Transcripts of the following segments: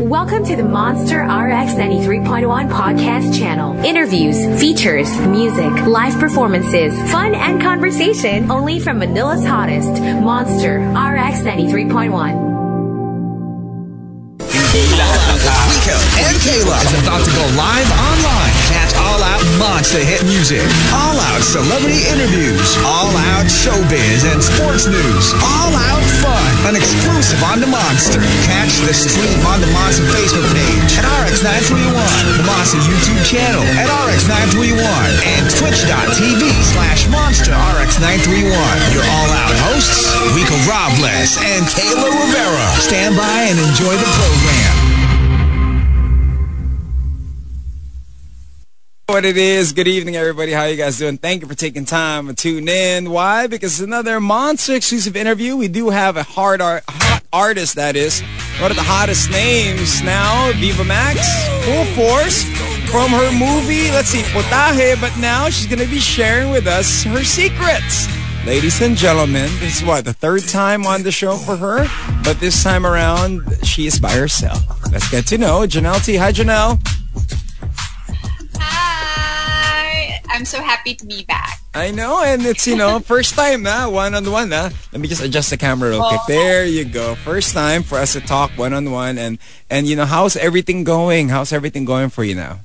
Welcome to the Monster RX 93.1 podcast channel. Interviews, features, music, live performances, fun and conversation only from Manila's hottest, Monster RX 93.1. And Kayla is about to go live online. Catch all out monster hit music, all out celebrity interviews, all out showbiz and sports news, all out fun, an exclusive on the Monster. Catch the stream on the Monster Facebook page at RX931, the Monster YouTube channel at RX931, and twitch.tv slash Monster RX931. Your all out hosts, Rico Robles and Kayla Rivera. Stand by and enjoy the program. What it is. Good evening, everybody. How you guys doing? Thank you for taking time to tune in. Why? Because another Monster exclusive interview. We do have a hard art, hot artist, that is. One of the hottest names now, Viva Max, full force from her movie, let's see, Potaje, but now she's going to be sharing with us her secrets. Ladies and gentlemen, this is what, the third time on the show for her? But this time around, she is by herself. Let's get to know Janelle T. Hi, Janelle. I'm so happy to be back. I know, and it's, you know, first time na, one-on-one na. Let me just adjust the camera real quick. Oh. There you go. First time for us to talk one-on-one. And, and, you know, how's everything going? How's everything going for you now?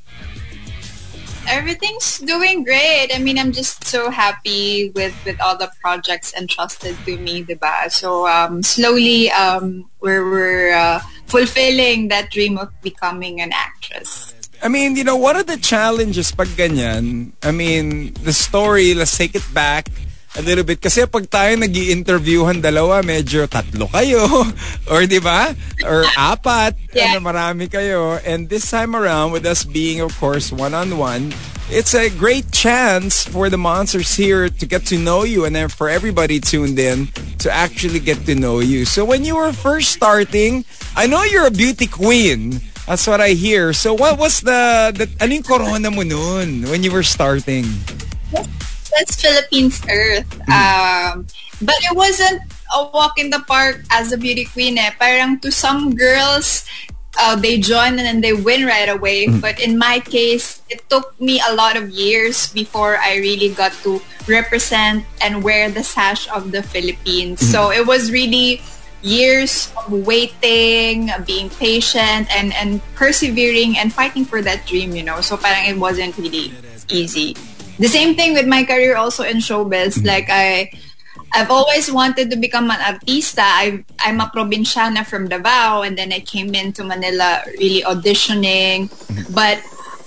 Everything's doing great. I mean, I'm just so happy with, with all the projects entrusted to me, diba? So, um, slowly, um, we're, we're uh, fulfilling that dream of becoming an actress. I mean, you know, what are the challenges pag ganyan? I mean, the story, let's take it back a little bit. Kasi pag tayo nag interviewhan dalawa, medyo tatlo kayo. or di ba? Or apat. Yeah. Ano, marami kayo. And this time around, with us being, of course, one-on-one, it's a great chance for the monsters here to get to know you and then for everybody tuned in to actually get to know you. So when you were first starting, I know you're a beauty queen. That's what I hear. So what was the, the ano yung corona mo nun when you were starting? That's Philippines Earth. Um, but it wasn't a walk in the park as a beauty queen. Eh. Parang to some girls, uh, they join and then they win right away. But in my case, it took me a lot of years before I really got to represent and wear the sash of the Philippines. So it was really years of waiting, being patient, and, and persevering and fighting for that dream, you know. So parang it wasn't really easy. The same thing with my career also in showbiz. Like I, I've always wanted to become an artista. I, I'm a provinciana from Davao, and then I came into Manila really auditioning. But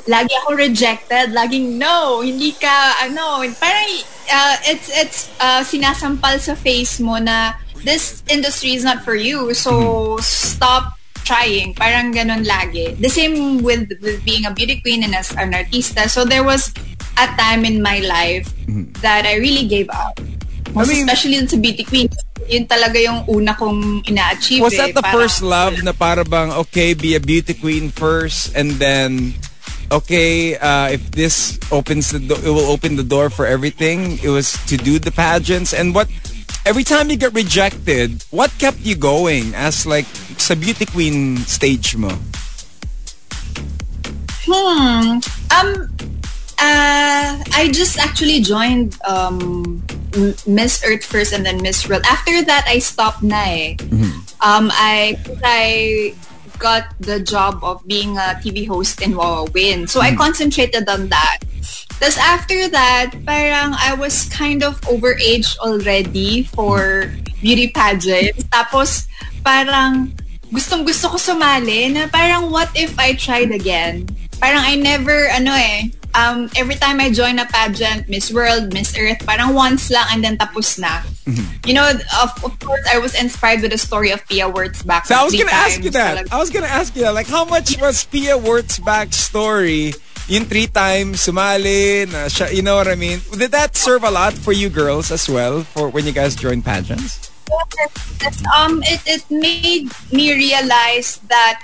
lagi ako rejected. Laging no, hindi ka, ano, parang uh, it's, it's uh, sinasampal sa face mo na this industry is not for you. So stop trying. Parang ganun lagi. The same with, with being a beauty queen and as an artista. So there was a time in my life that I really gave up. Most mean- especially sa beauty queen. Yun talaga yung una kong ina-achieve. Was eh. that the Parang- first love na para bang, okay, be a beauty queen first and then, okay, uh, if this opens the door, it will open the door for everything. It was to do the pageants. And what, every time you get rejected, what kept you going as like sa beauty queen stage mo? Hmm. Um. Uh, I just actually joined um, Miss Earth first and then Miss World. After that, I stopped na eh. Um, I I got the job of being a TV host in Wawa Win. So I concentrated on that. Tapos after that, parang I was kind of overage already for beauty pageants. Tapos parang gustong gusto ko sumali na parang what if I tried again? Parang I never, ano eh, um, every time I join a pageant, Miss World, Miss Earth, parang once lang and then tapos na. You know, of, of course, I was inspired with the story of Pia Wurtzbach. So I was gonna ask you that. I was gonna ask you that. Like, how much was Pia Wirt's backstory? Yung three times sumali, na siya, you know what I mean? Did that serve a lot for you girls as well for when you guys joined pageants? Um, it, it made me realize that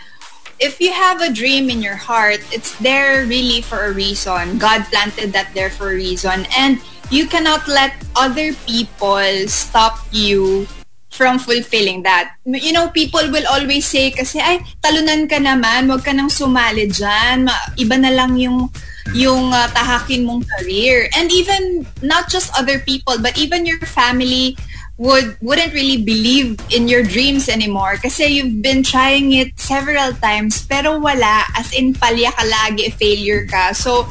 if you have a dream in your heart, it's there really for a reason. God planted that there for a reason. And you cannot let other people stop you from fulfilling that. You know, people will always say kasi, ay, talunan ka naman, wag ka nang sumali dyan. Iba na lang yung yung uh, tahakin mong career. And even, not just other people, but even your family would wouldn't really believe in your dreams anymore kasi you've been trying it several times pero wala as in palya ka lagi failure ka so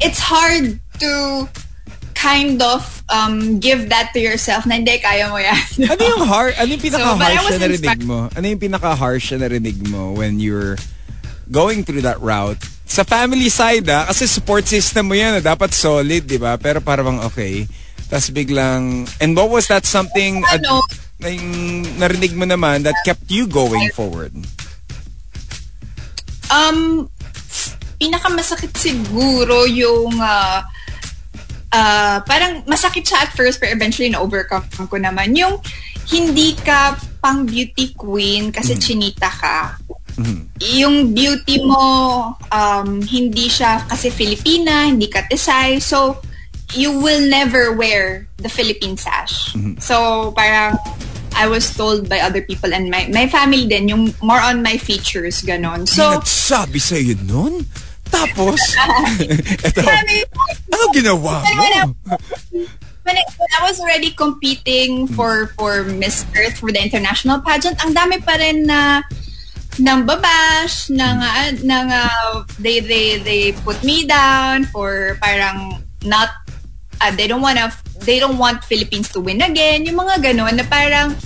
it's hard to kind of um, give that to yourself na hindi kaya mo yan Ano yung har ano yung So, pinaka-harsh was na narinig mo? Ano yung pinaka-harsh na narinig mo when you're going through that route? Sa family side ah, kasi support system mo yan, ah, dapat solid, di ba? Pero parang okay. Tapos biglang, and what was that something ad- Ano? na yung narinig mo naman that kept you going forward? Um, pinakamasakit siguro yung uh, uh, parang masakit siya at first pero eventually na-overcome ko naman. Yung hindi ka pang beauty queen kasi chinita ka. Yung beauty mo, um, hindi siya kasi Filipina, hindi ka Tesay. So, you will never wear the Philippine sash. So, parang I was told by other people and my my family din, yung more on my features, ganon. So, So, nagsabi sa'yo nun? Tapos, eto, ano ginawa mo? when, I, when I was already competing for for Miss Earth for the international pageant, ang dami pa rin na nang babash, nang, ah, nang ah, they, they, they put me down for parang not, ah, they don't wanna, they don't want Philippines to win again. Yung mga ganon na parang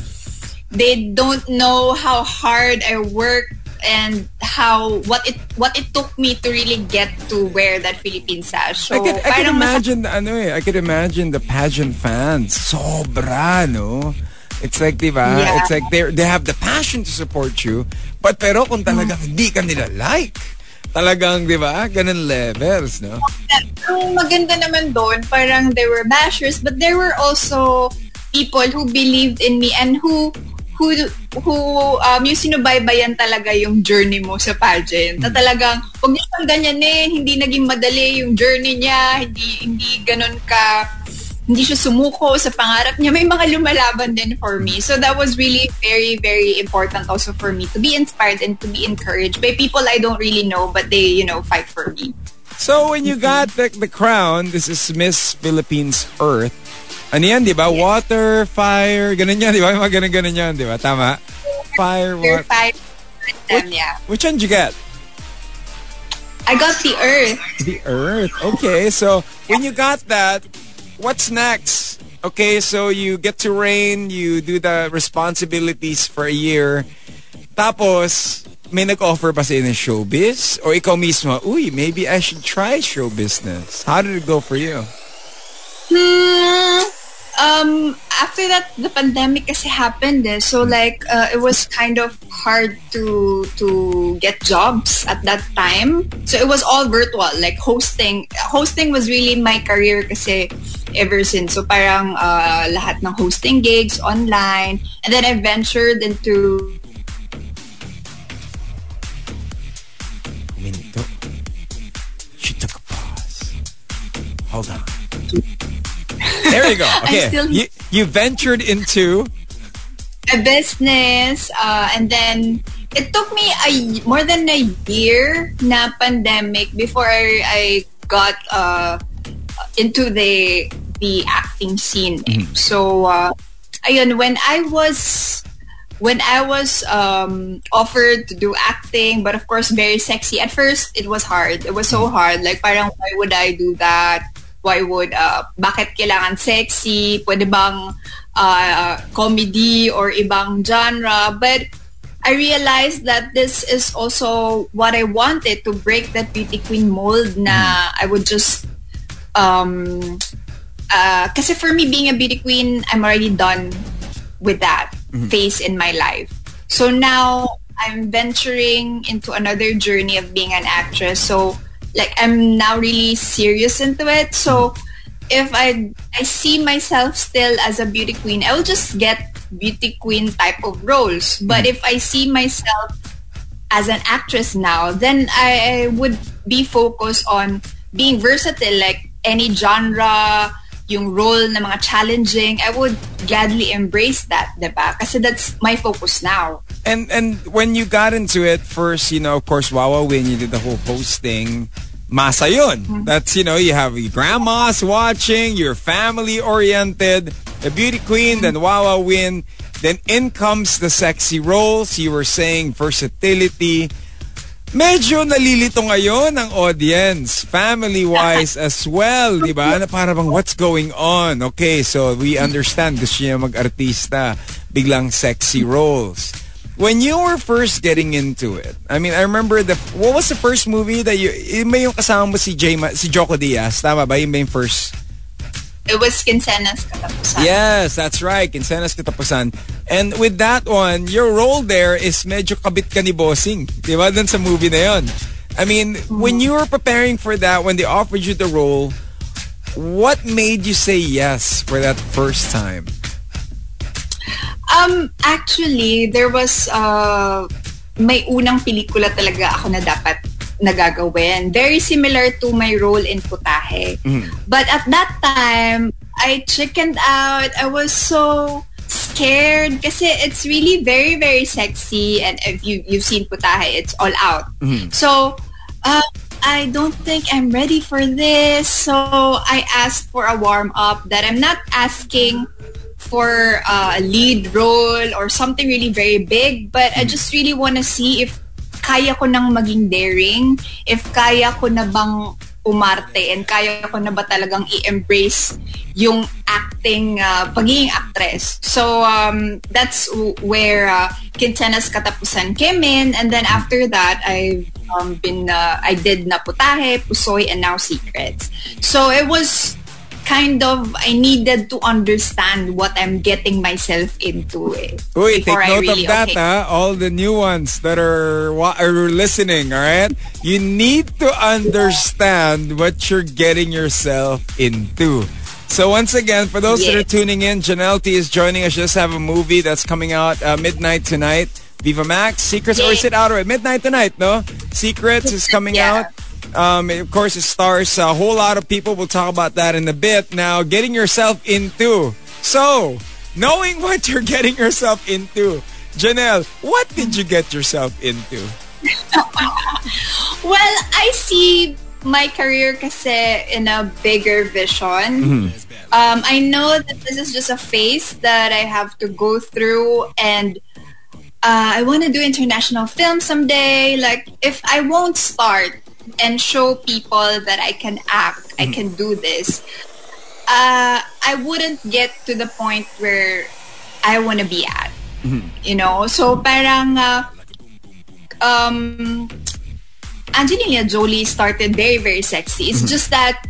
they don't know how hard I work and how what it what it took me to really get to wear that Philippine sash. So I could, I could imagine, the, ano eh, I could imagine the pageant fans. Sobra, no? It's like, di ba? Yeah. It's like they they have the passion to support you. But pero kung talagang hindi ka nila like, talagang, di ba? Ganun levels, no? ang maganda naman doon, parang there were bashers, but there were also people who believed in me and who who who um yung sinubaybayan talaga yung journey mo sa pageant. Na talagang wag niyo siyang ganyan eh, hindi naging madali yung journey niya, hindi hindi ganun ka hindi siya sumuko sa pangarap niya. May mga lumalaban din for me. So that was really very, very important also for me to be inspired and to be encouraged by people I don't really know, but they, you know, fight for me. So when you got the, the crown, this is Miss Philippines Earth. Ano yan, di ba? Water, fire, ganun yan, di ba? Mga ganun-ganun yan, di ba? Tama? Fire, water. five, then, yeah. Which one did you get? I got the earth. The Earth. Okay, so when you got that, what's next? Okay, so you get to reign, you do the responsibilities for a year. Tapos, may nag-offer ba sa'yo ng showbiz? Or ikaw mismo, uy, maybe I should try show business. How did it go for you? Hmm, um, after that, the pandemic kasi happened eh. So like, uh, it was kind of hard to to get jobs at that time. So it was all virtual, like hosting. Hosting was really my career kasi ever since. So parang uh, lahat ng hosting gigs online. And then I ventured into There you go. Okay. still- You, you ventured into a business uh, and then it took me a more than a year na pandemic before I, I got uh, into the the acting scene. So uh, ayun when I was when I was um, offered to do acting but of course very sexy. At first it was hard. It was so hard. Like parang why would I do that why would uh, bakit kailangan sexy pwede bang uh, comedy or ibang genre. But I realized that this is also what I wanted to break that beauty queen mold na I would just um uh, kasi for me being a beauty queen I'm already done with that phase in my life. So now I'm venturing into another journey of being an actress. So like I'm now really serious into it so if I I see myself still as a beauty queen I will just get beauty queen type of roles but hmm. if I see myself as an actress now, then I would be focused on being versatile, like any genre, yung role na mga challenging, I would gladly embrace that, diba? Kasi that's my focus now. And and when you got into it first, you know, of course, Wawa Win, you did the whole hosting. Masa yun. That's, you know, you have your grandmas watching, you're family-oriented, the beauty queen, then Wawa Win. Then in comes the sexy roles. You were saying versatility. Medyo nalilito ngayon ang audience, family-wise as well, di ba? Na para bang, what's going on? Okay, so we understand gusto niya mag-artista, biglang sexy roles. When you were first getting into it, I mean, I remember the, what was the first movie that you, ba yung kasama mo si, Jay, Ma- si Joko Diaz? Tama ba? Yun ba yung first? It was Quincenas Katapusan. Yes, that's right. Quincenas Katapusan. And with that one, your role there is medyo kabit ka ni Bossing. Di ba? Dun sa movie na yun. I mean, when you were preparing for that, when they offered you the role, what made you say yes for that first time? Um, actually, there was, uh, may unang pelikula talaga ako na dapat nagagawin. Very similar to my role in Putahe. But at that time, I chickened out. I was so scared kasi it's really very, very sexy. And if you, you've seen Putahe, it's all out. So, uh, I don't think I'm ready for this. So I asked for a warm up that I'm not asking for uh, a lead role or something really very big, but I just really want to see if kaya ko nang maging daring, if kaya ko na bang umarte and kaya ko na ba talagang i-embrace yung acting, uh, pagiging actress. So um, that's where uh, Quincenas Katapusan came in and then after that I've um, been, uh, I did Naputahe, Pusoy and now Secrets. So it was kind of, I needed to understand what I'm getting myself into eh, Uy, take before I note really, of that, okay. ha? All the new ones that are, are listening, all right? You need to understand what you're getting yourself into. So once again, for those that are tuning in, Janelle T is joining us. Just have a movie that's coming out uh, midnight tonight. Viva Max, Secrets, or is it out already? Midnight tonight, no? Secrets is coming Yeah. out. Um, of course, it stars a whole lot of people. We'll talk about that in a bit. Now, getting yourself into. So, knowing what you're getting yourself into, Janelle, what did you get yourself into? Well, I see my career kasi in a bigger vision. Um, I know that this is just a phase that I have to go through and uh, I want to do international film someday. Like, if I won't start and show people that I can act, I can do this, uh, I wouldn't get to the point where I want to be at. You know? So, parang, uh, um, Angelina Jolie started very, very sexy. It's just that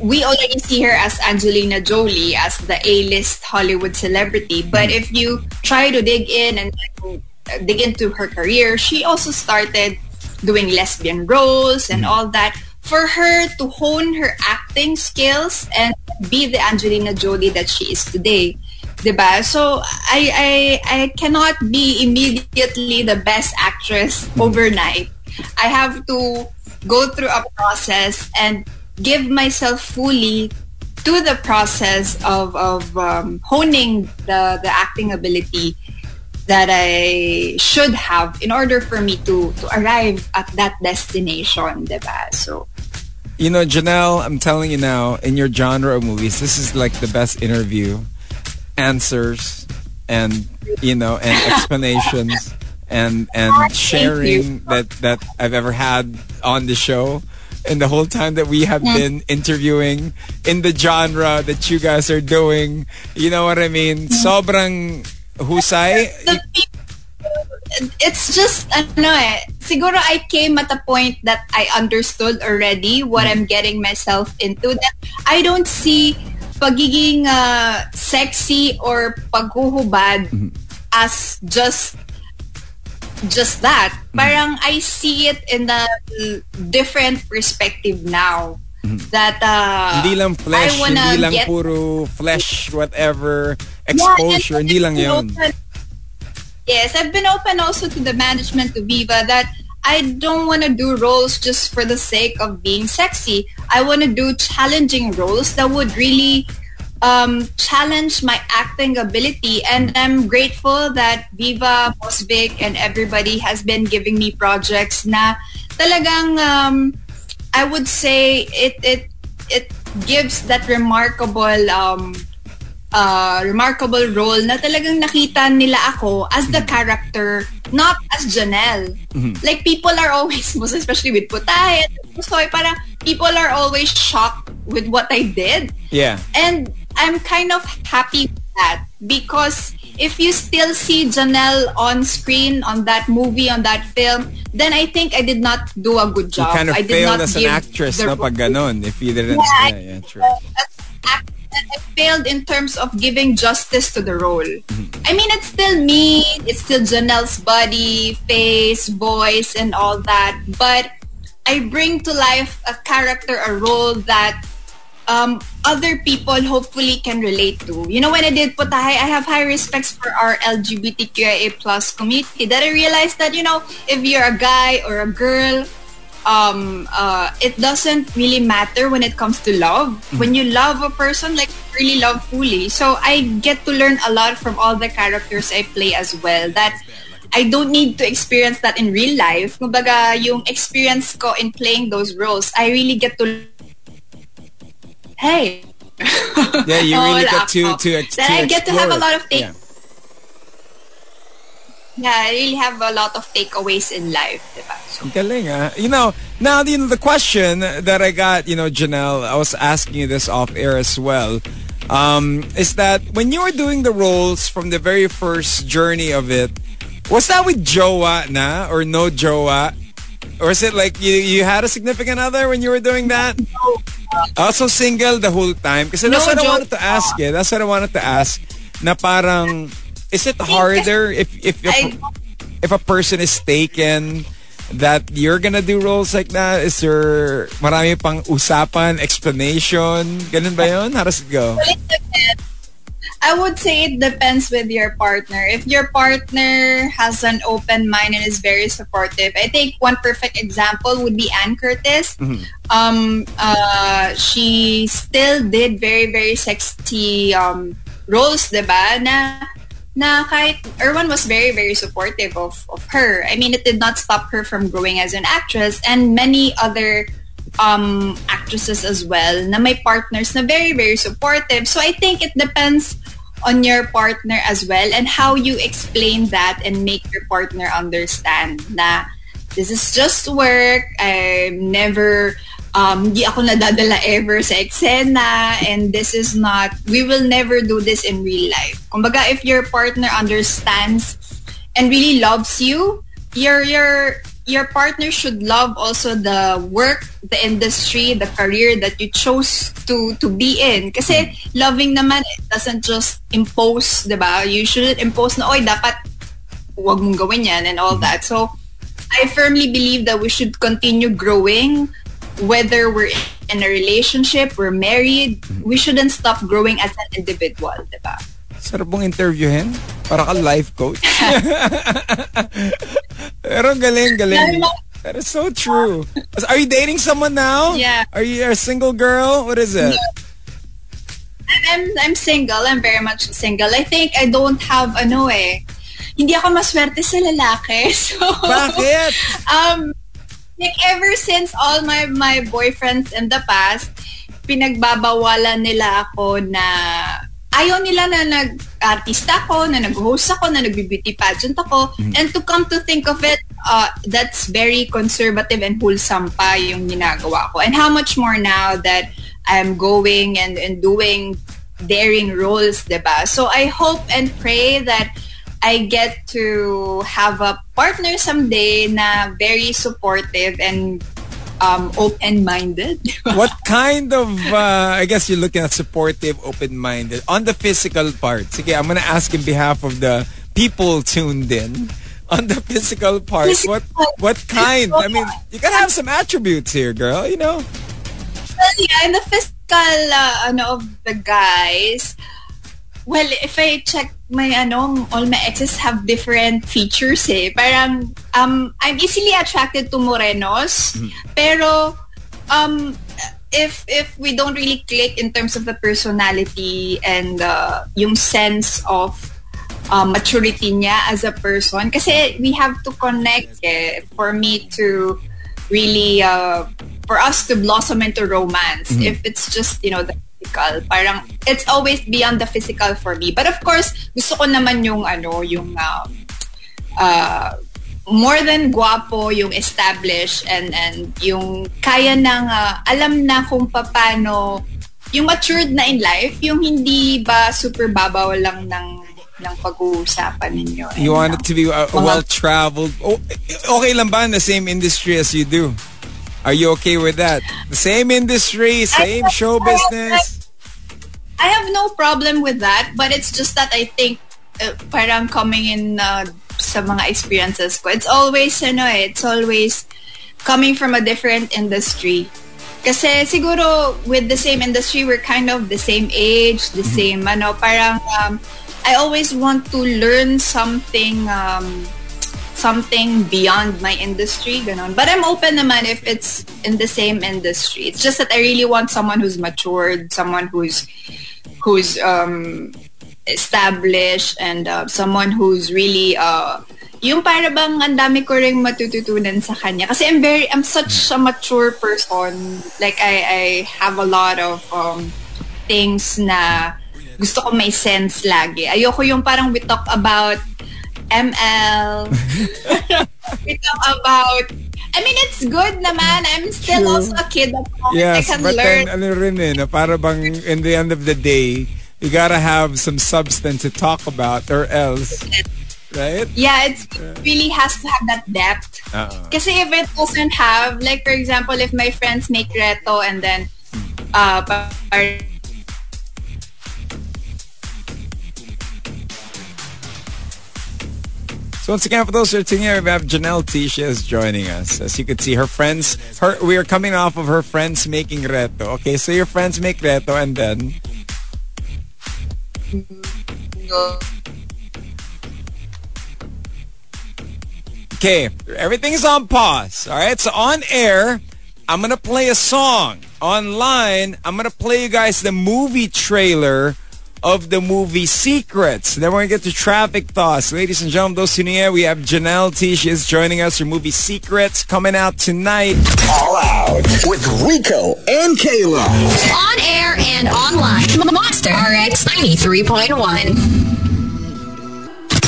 we already see her as Angelina Jolie, as the A-list Hollywood celebrity. But if you try to dig in and uh, dig into her career, she also started doing lesbian roles and all that. For her to hone her acting skills and be the Angelina Jolie that she is today. Diba? So I, I I cannot be immediately the best actress overnight. I have to go through a process and give myself fully to the process of, of um, honing the, the acting ability that I should have in order for me to, to arrive at that destination, diba? So, You know, Janelle, I'm telling you now, in your genre of movies, this is like the best interview. Answers and, you know, and explanations and and ah, sharing that, that I've ever had on the show. And the whole time that we have mm. been interviewing in the genre that you guys are doing, you know what I mean? Mm. Sobrang husay. it's just ano eh siguro I came at a point that I understood already what I'm getting myself into. That I don't see pagiging uh, sexy or paghuhubad as just just that. Parang I see it in a different perspective now that uh, Hindi lang flesh, I wanna hindi lang get puro flesh, whatever, exposure, I've hindi lang yun. open- Yes, I've been open also to the management to Viva that I don't want to do roles just for the sake of being sexy. I want to do challenging roles that would really um, challenge my acting ability. And I'm grateful that Viva, Mosvic, and everybody has been giving me projects na talagang um, I would say it it it gives that remarkable um, uh, remarkable role na talagang nakita nila ako as the character, not as Janelle. Like people are always, most especially with Putay and Pusoy, parang people are always shocked with what I did. Yeah. And I'm kind of happy with that because if you still see Janelle on screen on that movie, on that film, then I think I did not do a good You job. kind of I did failed not as an actress, no? Pag ganon, if you didn't. Yeah, Yeah, yeah, true. I failed in terms of giving justice to the role. Mm-hmm. I mean, it's still me. It's still Janelle's body, face, voice, and all that. But I bring to life a character, a role that um, other people hopefully can relate to. You know, when I did Putahay, I have high respects for our LGBTQIA plus community. That I realized that, you know, if you're a guy or a girl, um, uh, it doesn't really matter when it comes to love. When you love a person, like really love fully. So I get to learn a lot from all the characters I play as well. That I don't need to experience that in real life. Kumbaga, yung experience ko in playing those roles, I really get to Hey. Yeah, you really get to to, ex- That to I get to have a lot of take Yeah. Yeah, I really have a lot of takeaways in life, diba? So, Galing, ah. You know, now you know, the question that I got, you know, Janelle, I was asking you this off air as well, um, is that when you were doing the roles from the very first journey of it, was that with Joa na or no Joa? Or is it like you, you had a significant other when you were doing that? Also single the whole time? That's No what I joke. wanted to ask you. That's what I wanted to ask. Na parang, is it harder if, if, if I, if a person is taken that you're gonna do roles like that? Is there marami pang usapan, explanation? Ganun ba yun? How does it go? it depends. I would say it depends with your partner. If your partner has an open mind and is very supportive, I think one perfect example would be Anne Curtis. Um, uh, she still did very, very sexy um, roles, diba? Na, na kahit Erwan was very, very supportive of, of her. I mean, it did not stop her from growing as an actress and many other um, actresses as well na may partners na very, very supportive. So I think it depends on your partner as well and how you explain that and make your partner understand na this is just work. I'm never, um, di ako nadadala ever sa eksena and this is not, we will never do this in real life. Kumbaga, if your partner understands and really loves you, your your your partner should love also the work, the industry, the career that you chose to to be in. Kasi hmm. loving naman it doesn't just impose, 'di ba? You shouldn't impose na oy dapat wag mong gawin yan and all hmm. that. So I firmly believe that we should continue growing whether we're in a relationship, we're married, hmm. we shouldn't stop growing as an individual, 'di ba? Sarap mong interviewin. Para ka life coach. Pero galing, galing. That is so true. Are you dating someone now? Yeah. Are you a single girl? What is it? I'm I'm single. I'm very much single. I think I don't have ano eh. Hindi ako maswerte sa lalaki. So Bakit? um like ever since all my my boyfriends in the past pinagbabawalan nila ako na ayaw nila na nag-artista ako, na nag-host ako, na nag-beauty pageant ako. And to come to think of it, uh, that's very conservative and wholesome pa yung ginagawa ko. And how much more now that I'm going and, and doing daring roles, diba? So I hope and pray that I get to have a partner someday na very supportive and um, open-minded. what kind of, uh, I guess you're looking at supportive, open-minded. On the physical part, okay, I'm gonna ask in behalf of the people tuned in. On the physical part, what what kind? I mean, you gotta have some attributes here, girl, you know? Well, yeah, in the physical uh, ano, of the guys, well, if I check my ano, all my exes have different features eh. Parang um I'm easily attracted to morenos, pero um if if we don't really click in terms of the personality and uh, yung sense of uh, maturity niya as a person kasi we have to connect eh, for me to really uh, for us to blossom into romance. If it's just you know the physical parang it's always beyond the physical for me but of course gusto ko naman yung ano yung um, uh, more than guwapo yung established and and yung kaya ng uh, alam na kung paano yung matured na in life yung hindi ba super babaw lang ng ng pag-uusapan ninyo You want it to be uh, well-traveled. Oh, okay lang ba in the same industry as you do? Are you okay with that? Same industry, same show business? I have no problem with that, but it's just that I think uh, parang coming in uh, sa mga experiences ko, it's always, ano eh, it's always coming from a different industry. Kasi siguro with the same industry, we're kind of the same age, the same, ano, parang um, I always want to learn something um, something beyond my industry, ganon. But I'm open naman if it's in the same industry. It's just that I really want someone who's matured, someone who's who's um, established, and uh, someone who's really uh, yung para bang ang dami ko ring matututunan sa kanya. Kasi I'm very, I'm such a mature person. Like, I, I have a lot of um, things na gusto ko may sense lagi. Ayoko yung parang we talk about ML. we talk about I mean, it's good naman. I'm still True. also a kid at home. Yes, I can but learn. then ano rin eh, na para bang in the end of the day, you gotta have some substance to talk about or else. Right? yeah, it's, it really has to have that depth. Uh-uh. Kasi if it doesn't have, like for example, if my friends make reto and then uh, Once again, for those who are tuning in, we have Janelle T. She is joining us. As you can see, her friends, her we are coming off of her friends making reto. Okay, so your friends make reto and then Okay, everything's on pause. All right, so on air, I'm gonna play a song. Online, I'm gonna play you guys the movie trailer of the movie Secrets. Then we're gonna get to traffic thoughts. Ladies and gentlemen, those tuning in, we have Janelle T. She is joining us. for movie Secrets coming out tonight. All out with Rico and Kayla. On air and online. The Monster RX 93.1.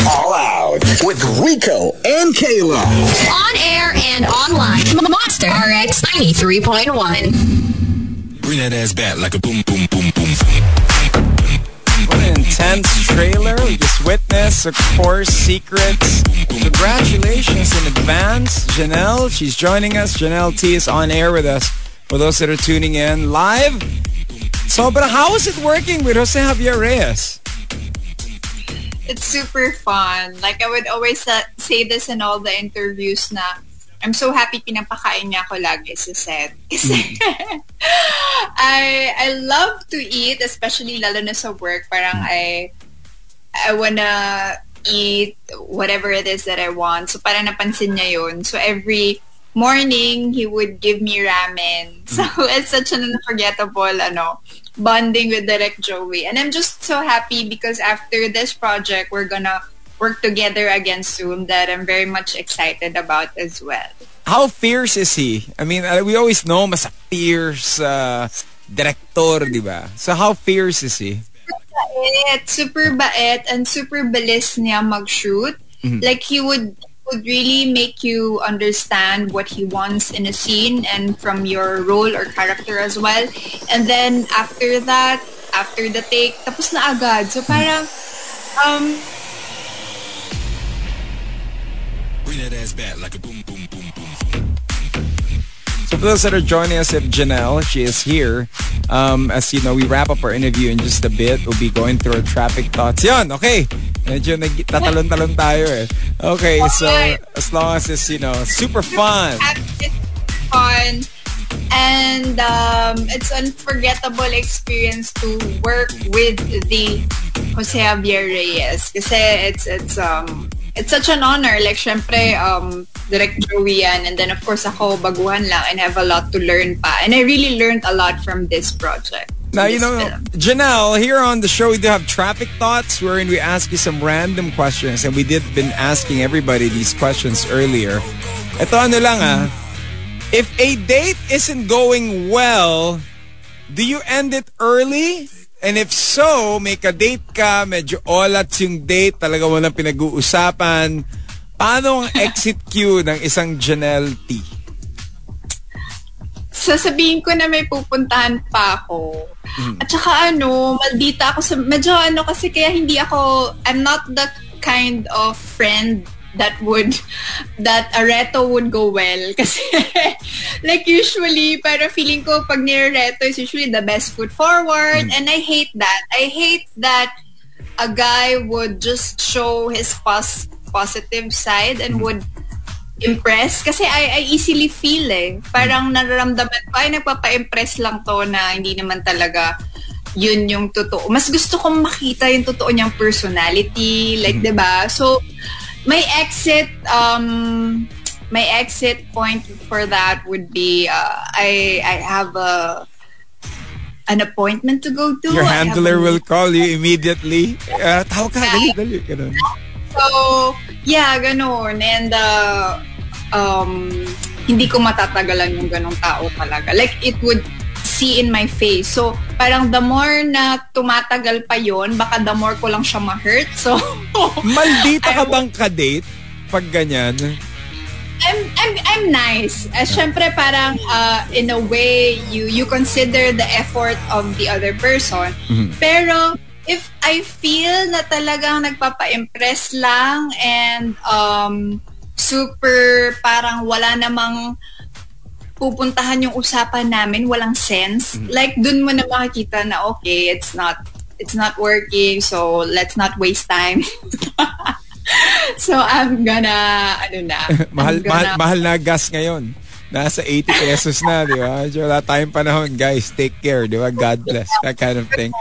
All out with Rico and Kayla. On air and online. The Monster RX 93.1. Bring that ass back like a boom, boom, boom, boom. What an intense trailer. We just witnessed, of course, Secrets. Congratulations in advance, Janelle. She's joining us. Janelle T is on air with us. For those that are tuning in live. So, but how is it working with Jose Javier Reyes? it's super fun. Like I would always say this in all the interviews na I'm so happy pinapakain niya ako lagi sa set. Kasi I I love to eat, especially lalo na sa work. Parang I I wanna eat whatever it is that I want. So parang napansin niya yun. So every morning, he would give me ramen. So it's such an unforgettable ano, bonding with Direct Joey. And I'm just so happy because after this project, we're gonna work together again soon that I'm very much excited about as well. How fierce is he? I mean, uh, we always know him as a fierce uh, director, di ba? So how fierce is he? bait, super bait, and super bilis niya mag-shoot. Like, he would would really make you understand what he wants in a scene and from your role or character as well. And then, after that, after the take, tapos na agad. So, parang, um, Bring that ass back like a boom, boom, boom, boom. So for those that are joining us, if Janelle, she is here. Um, as you know, we wrap up our interview in just a bit. We'll be going through our traffic thoughts. Yan, okay. Medyo nag- tatalon-talon tayo eh. Okay, so as long as it's, you know, super fun. it's fun. And um, it's an unforgettable experience to work with the Jose Javier Reyes. Kasi it's, it's, um, it's such an honor. Like, syempre, um, Direct Joey yan. And then, of course, ako, baguhan lang and have a lot to learn pa. And I really learned a lot from this project. Now, you know, film. Janelle, here on the show, we do have traffic thoughts wherein we ask you some random questions. And we did been asking everybody these questions earlier. Ito ano lang ah. If a date isn't going well, do you end it early? And if so, may ka-date ka, medyo olat yung date, talaga walang pinag-uusapan. Paano ang exit cue ng isang Janelle T? sasabihin ko na may pupuntahan pa ako. Mm. At saka ano, maldita ako sa, medyo ano kasi kaya hindi ako, I'm not the kind of friend that would, that a reto would go well. Kasi, like usually, pero feeling ko pag nire-reto is usually the best foot forward. And I hate that. I hate that a guy would just show his pos- positive side and would impress kasi I, I easily feel eh. Parang nararamdaman ko, ay nagpapa-impress lang to na hindi naman talaga yun yung totoo. Mas gusto kong makita yung totoo niyang personality, like, 'di ba So, my exit, um, my exit point for that would be, uh, I, I have a, an appointment to go to. Your handler will call you immediately. Uh, tawag ka, dali, dali. Ganun. So, yeah, ganun. And, uh, um, hindi ko matatagalan yung ganong tao talaga. Like, it would see in my face. So, parang the more na tumatagal pa yon baka the more ko lang siya ma-hurt. So, Maldita ka bang ka-date? Pag ganyan. I'm I'm I'm nice. Uh, syempre parang uh, in a way you you consider the effort of the other person. Pero if I feel na talagang nagpapa-impress lang and um super parang wala namang pupuntahan yung usapan namin, walang sense. Like dun mo na makikita na okay, it's not it's not working, so let's not waste time. so I'm gonna ano na, mahal, I'm mahal, gonna- mahal na gas ngayon. Nasa 80 pesos na, di ba? Wala tayong panahon, guys. Take care, di ba? God bless. That kind of thing.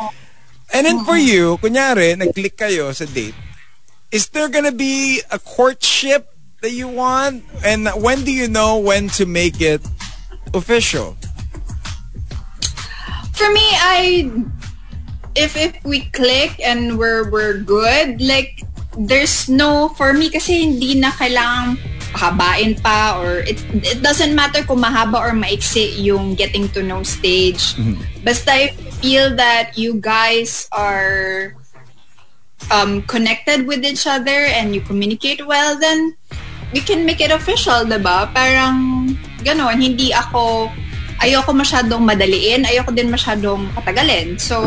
And then for you, kunyari, nag-click kayo sa date, is there gonna be a courtship that you want? And when do you know when to make it official? for me, I if if we click and we're we're good, like there's no for me kasi hindi na kailangang habain pa or it it doesn't matter kung mahaba or maiksi yung getting to know stage. Basta if you feel that you guys are um, connected with each other and you communicate well, then we can make it official, diba? Parang ganon, hindi ako ayoko masyadong madaliin, ayoko din masyadong patagalin. So,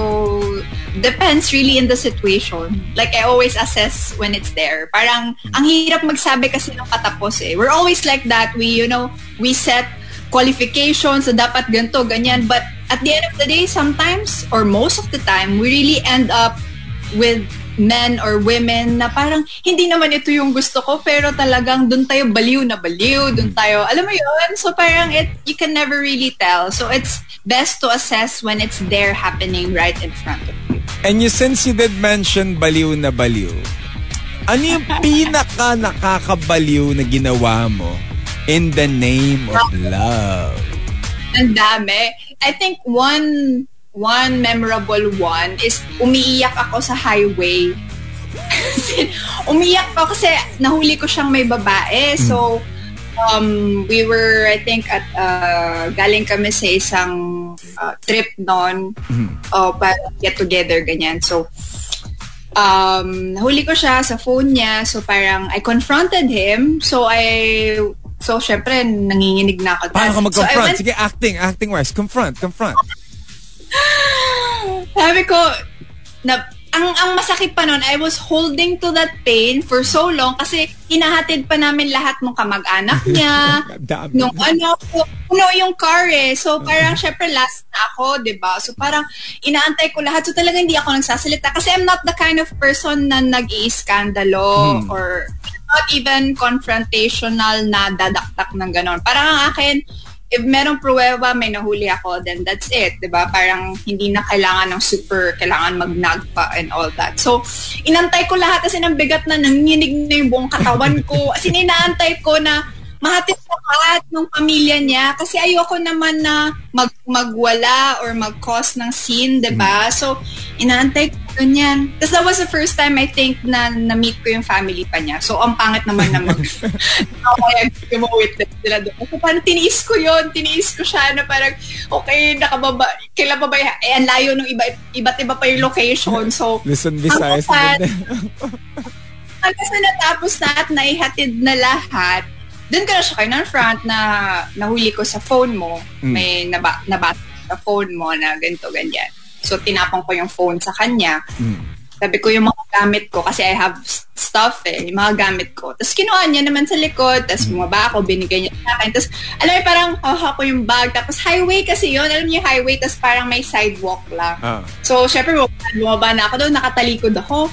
depends really in the situation. Like, I always assess when it's there. Parang, ang hirap magsabi kasi ng katapos eh. We're always like that. We, you know, we set qualifications na dapat ganito, ganyan. But at the end of the day, sometimes, or most of the time, we really end up with men or women na parang hindi naman ito yung gusto ko pero talagang dun tayo baliw na baliw, dun tayo, alam mo yun? So parang it, you can never really tell. So it's best to assess when it's there happening right in front of you. And you, since you did mention baliw na baliw, ano yung pinaka nakakabaliw na ginawa mo in the name of love? Ang dami. I think one one memorable one is umiiyak ako sa highway. Umiiyak ako kasi nahuli ko siyang may babae. So, um, we were, I think, at, uh, galing kami sa isang uh, trip noon. Uh, para get together, ganyan. So, um, nahuli ko siya sa phone niya. So, parang I confronted him. So, I, so, syempre, nanginginig na ako. Paano ka So, mag-confront? went- Sige, acting, acting wise. Confront, confront. Sabi ko, na, ang, ang masakit pa nun, I was holding to that pain for so long kasi hinahatid pa namin lahat ng kamag-anak niya, nung ano, puno yung car eh. So parang syempre last na ako, 'di ba So parang inaantay ko lahat. So talaga hindi ako nagsasalita kasi I'm not the kind of person na nag-iiskandalo Hmm. or not even confrontational na dadaktak ng ganon. Parang ang akin, if merong pruweba, may nahuli ako, then that's it, di ba? Parang hindi na kailangan ng super, kailangan mag-nag pa and all that. So, inantay ko lahat kasi ng bigat na nanginig na yung buong katawan ko. As in, inaantay ko na mahatid lahat ng pamilya niya kasi ayoko naman na mag magwala or mag-cause ng scene, 'di ba? So inaantay ko ganyan. Tapos that was the first time I think na na-meet ko yung family pa niya. So ang pangit naman na mag okay, yung mga witness sila doon. So parang tiniis ko yon tiniis ko siya na parang okay, nakababa, kailan pa ba y- eh, ang layo ng iba, iba't iba pa yung location. So Listen, Visayas. hanggang sa natapos na at naihatid na lahat, doon ka na siya kayo front na nahuli ko sa phone mo. May naba, nabasa sa phone mo na ganito, ganyan. So, tinapon ko yung phone sa kanya. Sabi ko yung mga gamit ko, kasi I have stuff eh, yung mga gamit ko. Tapos kinuha niya naman sa likod, tapos bumaba ako, binigay niya sa akin. Tapos, alam mo, parang haha ko yung bag. Tapos highway kasi yun, alam niyo highway, tapos parang may sidewalk lang. Ah. So, syempre, bumaba, na ako doon, nakatalikod ako.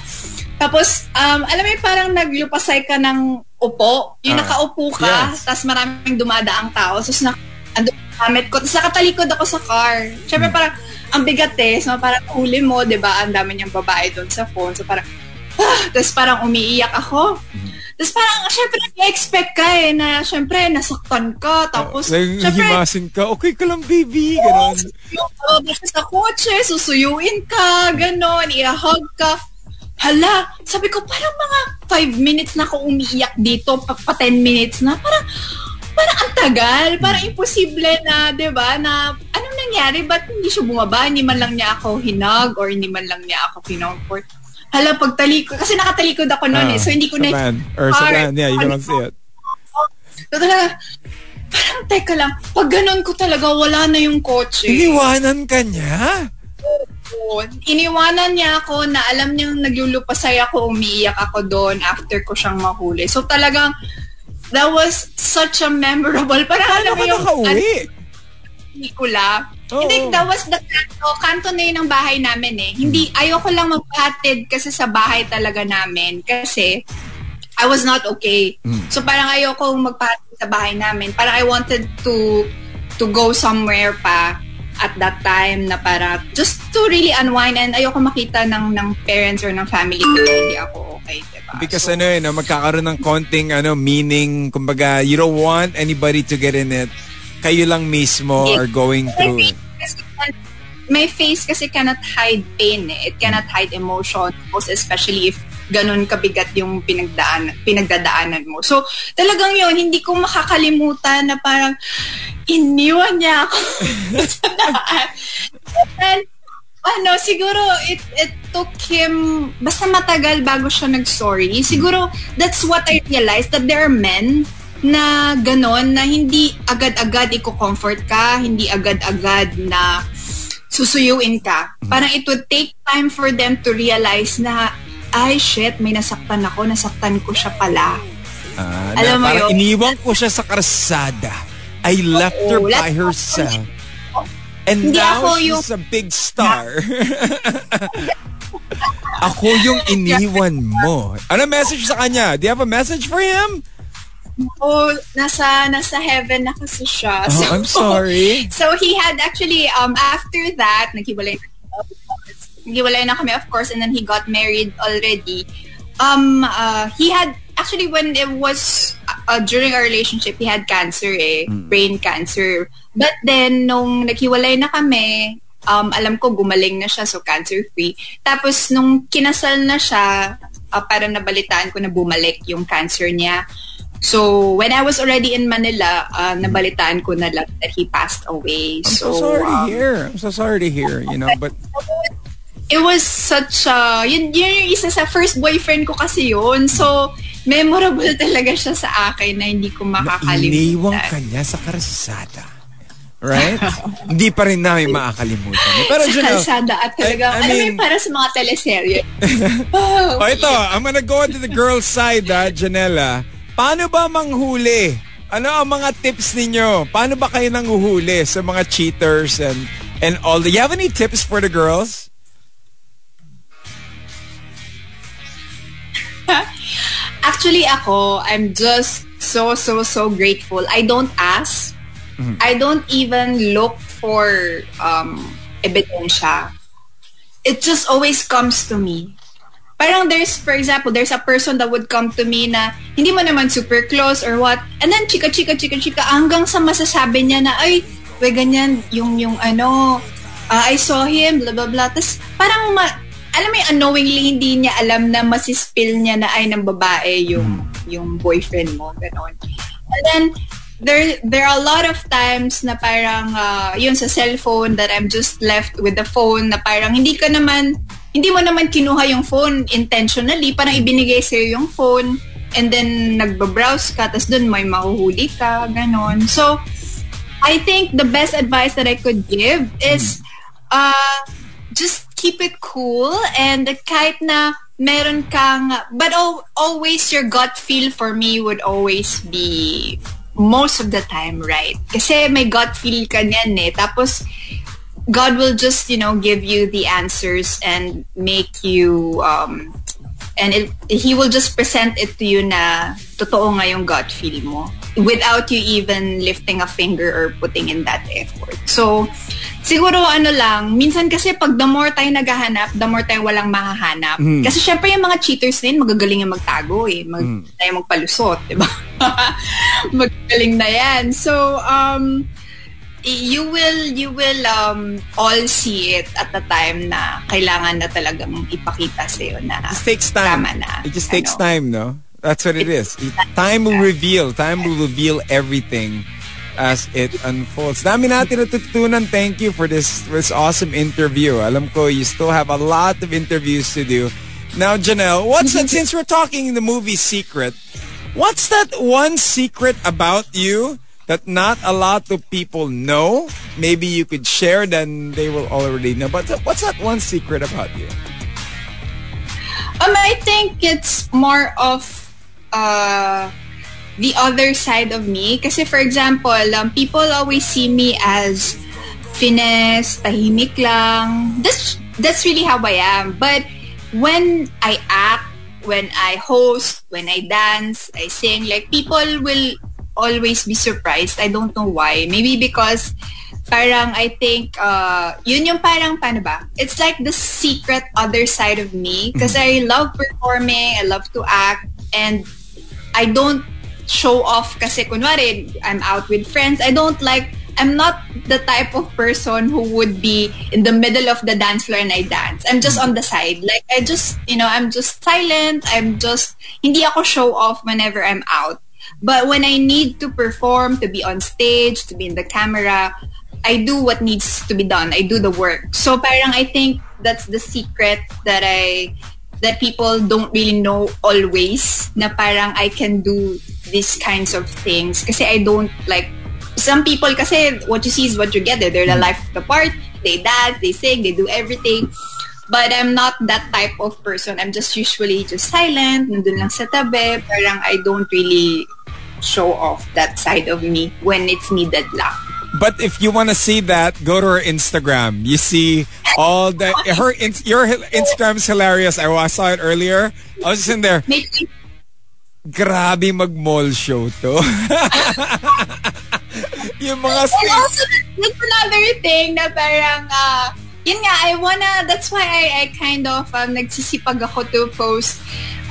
Tapos, um, alam mo parang naglupasay ka ng upo. Yung Ah. nakaupo ka, Yes. tapos maraming dumadaang tao. Tapos, na, ando gamit ko. Tapos nakatalikod ako sa car. Syempre, Hmm. parang, ang bigat eh. So, parang huli mo, di ba? Ang dami niyang babae doon sa phone. So, parang, ah, tapos parang umiiyak ako. Hmm. Tapos parang, syempre, i-expect ka eh, na syempre, nasaktan ka. Tapos, syempre, himasin ka, okay ka lang, baby. Ganon. bababa siya sa kotse, susuyuin ka, ganon, i-hug ka. Hala, sabi ko, parang mga 5 minutes na ako umiiyak dito, pa, pa 10 minutes na, parang, parang ang tagal, parang imposible na, di ba, na, nangyari, ba't hindi siya bumaba, hindi man lang niya ako hinag, or hindi man lang niya ako kinomfort. Hala, pagtalikod, kasi nakatalikod ako noon eh, so hindi ko Ah, na. Or sa yeah, you can see it. So, talaga, parang, teka lang, pag ganon ko talaga, wala na yung kotse. Iniwanan ka niya? Oo. Iniwanan niya ako na alam niyang naglulupasay ako, umiiyak ako doon after ko siyang mahuli. So talagang, that was such a memorable, parang alam Paano mo ka yung nakauwi? pelikula. Oo. Hindi, that was the kanto. Kanto na yun ng bahay namin eh. Hindi, ayoko lang magpahatid kasi sa bahay talaga namin. Kasi, I was not okay. So parang ayoko magpahatid sa bahay namin. Parang I wanted to to go somewhere pa at that time na para just to really unwind and ayoko makita ng ng parents or ng family ko hindi ako okay, diba? Because So, ano eh, no, magkakaroon ng konting ano, meaning, kumbaga, you don't want anybody to get in it. Kayo lang mismo are going through it. my face kasi cannot hide pain eh. It cannot hide emotion, most especially if ganun kabigat yung pinagdaan, pinagdadaanan mo. So, talagang yun, hindi ko makakalimutan na parang iniwan niya ako sa daan. And then, ano, siguro it, it took him, basta matagal bago siya nag-sorry. Siguro, that's what I realized, that there are men na ganon, na hindi agad-agad i-comfort ka, hindi agad-agad na susuyuin ka. Parang it would take time for them to realize na, ay shit, may nasaktan ako, nasaktan ko siya pala. Ah, Alam na, mo yun? iniwan ko siya sa karsada. I left her by ako herself. And Hindi now she's yung- a big star. ako yung iniwan mo. Ano message sa kanya? Do you have a message for him? Oh, nasa nasa heaven na kasi siya. Oh, I'm sorry. So he had actually um after that naghiwalay na naghiwalay na kami of course and then he got married already. Um uh, he had actually when it was uh, during our relationship he had cancer eh, brain cancer. But then nung naghiwalay na kami, um alam ko gumaling na siya so cancer free. Tapos nung kinasal na siya, uh, parang nabalitaan ko na bumalik yung cancer niya. So, when I was already in Manila, uh, nabalitaan ko na lang that he passed away. I'm so, so sorry to um, hear. I'm so sorry to hear, you know, but it was such a, yun, yun yung isa sa first boyfriend ko kasi yun. So, memorable talaga siya sa akin na hindi ko makakalimutan. niya sa karsada. Right? Hindi pa rin namin makakalimutan. Pero, Sa kalsada at I- I talaga, alam mo mean- para sa mga teleserye. oh, Oh, ito, I'm gonna go to the girl's side, ha, Janela. Paano ba manghuli? Ano ang mga tips ninyo? Paano ba kayo nanghuhuli sa mga cheaters and and all? Do you have any tips for the girls? Actually ako, I'm just so, so, so grateful. I don't ask. I don't even look for um, ebidensya. It just always comes to me. Parang there's, for example, there's a person that would come to me na hindi mo naman super close or what. And then chika, chika, chika, chika, hanggang sa masasabi niya na, ay, we ganyan, yung, yung ano, ah, I saw him, blah, blah, blah. Tapos parang, ma, alam mo yung unknowingly, hindi niya alam na masispill niya na ay ng babae yung, yung boyfriend mo, gano'n. And then, there there are a lot of times na parang uh, yun sa cellphone that I'm just left with the phone na parang hindi ka naman hindi mo naman kinuha yung phone intentionally parang ibinigay sa'yo yung phone. And then nagbabrowse ka tapos dun may mahuhuli ka ganon. So I think the best advice that I could give is uh, just keep it cool and kahit na meron kang but al- always your gut feel for me would always be most of the time right? Kasi may gut feel ka niyan eh. Tapos God will just you know give you the answers and make you um and it, he will just present it to you na totoo nga yung gut feel mo without you even lifting a finger or putting in that effort. So, siguro ano lang, minsan kasi pag the more tayo naghahanap, the more tayo walang mahahanap. Kasi syempre yung mga cheaters din, magagaling yung magtago eh. Mag, tayo magpalusot, di ba? magagaling na yan. So, um, you will you will um all see it at the time na kailangan na talagang ipakita sa iyo na It just takes time. tama na. It just takes Ano. time, no? That's what it is. Time will reveal. Time will reveal everything as it unfolds. Dami natin natutunan. Thank you for this, for this awesome interview. Alam ko, you still have a lot of interviews to do. Now, Janelle, what's that, since we're talking in the movie Secret, what's that one secret about you that not a lot of people know? Maybe you could share, then they will already know. But what's that one secret about you? Um, I think it's more of uh, the other side of me. Kasi for example, um, people always see me as finesse, tahimik lang. That's, that's really how I am. But when I act, when I host, when I dance, I sing, like people will always be surprised. I don't know why. Maybe because parang I think uh, yun yung parang paano ba? It's like the secret other side of me because I love performing, I love to act and I don't show off kasi kunwari I'm out with friends. I don't like I'm not the type of person who would be in the middle of the dance floor and I dance. I'm just on the side. Like I just, you know, I'm just silent. I'm just hindi ako show off whenever I'm out. But when I need to perform, to be on stage, to be in the camera, I do what needs to be done. I do the work. So parang I think that's the secret that I that people don't really know always na parang I can do these kinds of things kasi I don't like some people kasi what you see is what you get. They're, they're the mm. life of the part. They dance, they sing, they do everything. But I'm not that type of person. I'm just usually just silent, nandun lang sa tabi. Parang I don't really show off that side of me when it's needed lang. But if you want to see that, go to her Instagram. You see all the her in, your Instagram's hilarious. I saw it earlier. I was just in there. Maybe Grabe mag-mall show to. yung mga And also, that's another thing na parang, uh, yun nga, I wanna, that's why I, I kind of, um, nagsisipag ako to post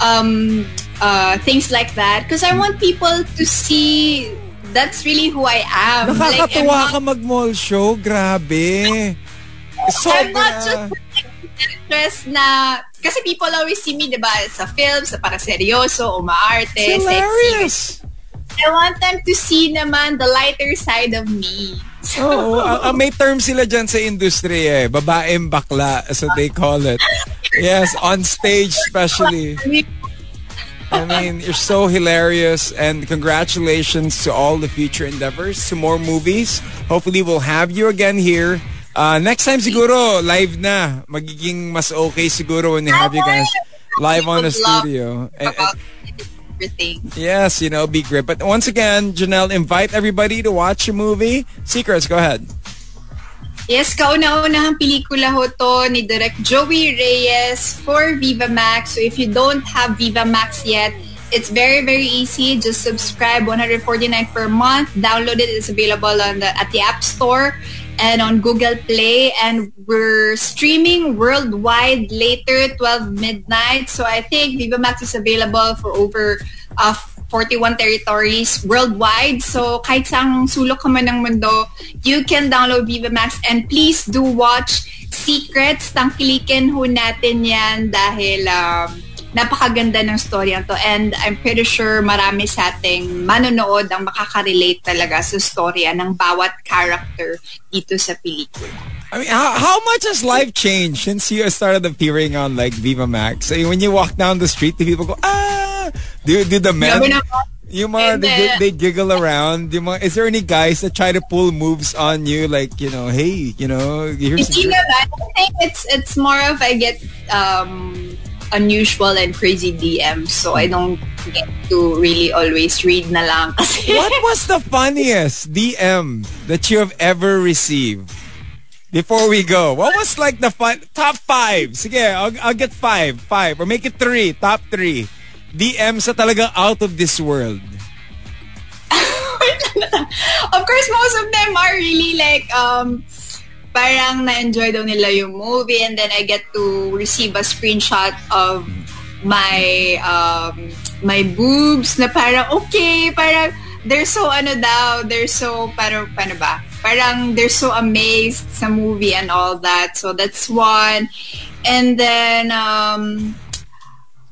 um, uh, things like that. Because I want people to see that's really who I am. Like, Nakakatuwa not, ka mag-mall show. Grabe. I'm not Sobra. just actress na, kasi people always see me, di ba, sa films, sa para seryoso, o maarte, It's sexy. I want them to see naman the lighter side of me. Oo, ang- ang may term sila dyan sa industry eh. Babaeng bakla, what they call it. Yes, on stage especially. I mean, you're so hilarious and congratulations to all the future endeavors, to more movies. Hopefully we'll have you again here. Uh, next time siguro, live na. Magiging mas okay siguro when we have you guys live on the studio. And- and- everything. yes, you know, be great. But once again, Janelle, invite everybody to watch your movie. Secrets, go ahead. Yes, kauna-unahang pelikula ho to ni Direk Joey Reyes for Viva Max. So if you don't have Viva Max yet, it's very very easy. Just subscribe 149 per month. Download it. It's available on the at the App Store and on Google Play. And we're streaming worldwide later 12 midnight. So I think Viva Max is available for over uh, 41 territories worldwide. So kahit saang sulok ka man ng mundo, you can download Viva Max and please do watch Secrets. Tangkilikin ho natin yan dahil um, napakaganda ng story to. And I'm pretty sure marami sa ating manonood ang makaka-relate talaga sa storya ng bawat character dito sa pelikula. I mean, how, how much has life changed since you started appearing on like Viva Max? I mean, when you walk down the street, do people go, ah? Do, do the men, yung mga, And they, then- they giggle around? Yung mga, is there any guys that try to pull moves on you? Like, you know, hey, you know, here's Hindi naman. I think it's it's more of I get um, unusual and crazy DMs so I don't get to really always read na lang What was the funniest DM that you have ever received? Before we go, what was like the fun top five? Sige, I'll, I'll get five, five, or make it three, top three. DM sa talaga out of this world. of course most of them are really like um parang na-enjoy daw nila yung movie and then I get to receive a screenshot of my um my boobs na parang okay parang they're so ano daw they're so parang paano ba? Parang they're so amazed sa movie and all that. So that's one. And then um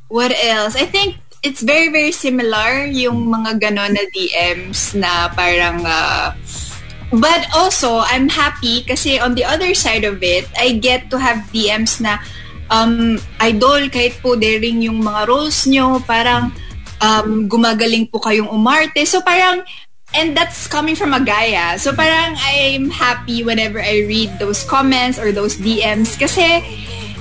what else? I think it's very, very similar yung mga ganon na DMs na parang... Uh, but also, I'm happy kasi on the other side of it, I get to have DMs na um, idol, kahit po daring yung mga roles nyo, parang um, gumagaling po kayong umarte. So parang, and that's coming from a guy ah. So parang I'm happy whenever I read those comments or those DMs kasi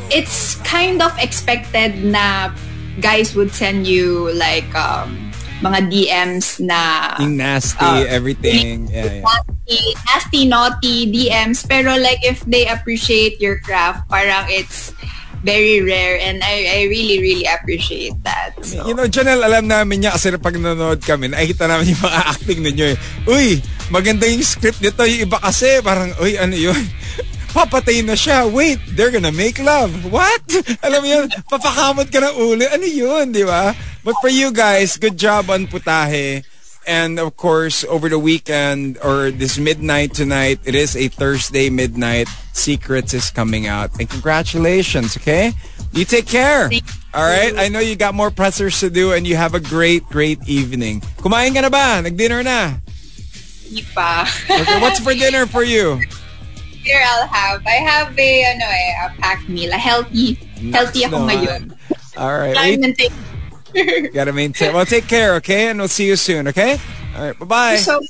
it's kind of expected na guys would send you like um, mga DMs na Yung nasty, Uh, everything. Yeah, yeah. nasty, nasty, naughty DMs. Pero like if they appreciate your craft, parang it's very rare and I, I really, really appreciate that. So, You know, Janelle, alam namin niya kasi pag nanonood kami, nakikita namin yung mga acting ninyo eh. Uy, maganda yung script nito. Yung iba kasi, parang, uy, ano yun? Papatay na siya. Wait, they're gonna make love. What? Alam mo yun, papakamot ka ng ulo. Ano yun, di ba? But for you guys, good job on Putahe. And of course, over the weekend or this midnight tonight, it is a Thursday midnight. Secrets is coming out. And congratulations, okay? You take care. All right? I know you got more pressers to do and you have a great, great evening. Kumain ka na ba? Nag-dinner na? hindi pa. Okay, what's for dinner for you? Here I'll have. I have a, ano eh, a packed meal. A healthy, healthy ako Naman. ngayon. All right. Wait, and take. gotta maintain. Well, take care, okay? And we'll see you soon, okay? All right. Bye-bye. So,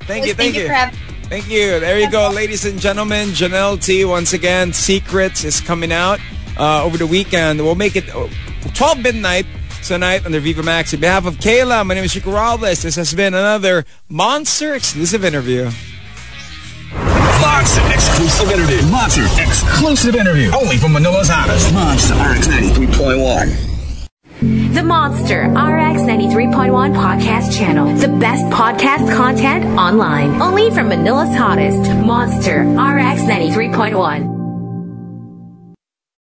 Thank you, thank thank you. for Thank you. There you go, ladies and gentlemen. Janelle T, once again, Secrets is coming out uh, over the weekend. We'll make it uh, 12 midnight tonight on the Viva Max. On behalf of Kayla, my name is Chico Robles. This has been another Monster exclusive interview. Monster exclusive interview. Monster exclusive interview. Only from Manila's hottest. Monster RX 93.1. The Monster RX 93.1 podcast channel. The best podcast content online. Only from Manila's hottest. Monster RX 93.1.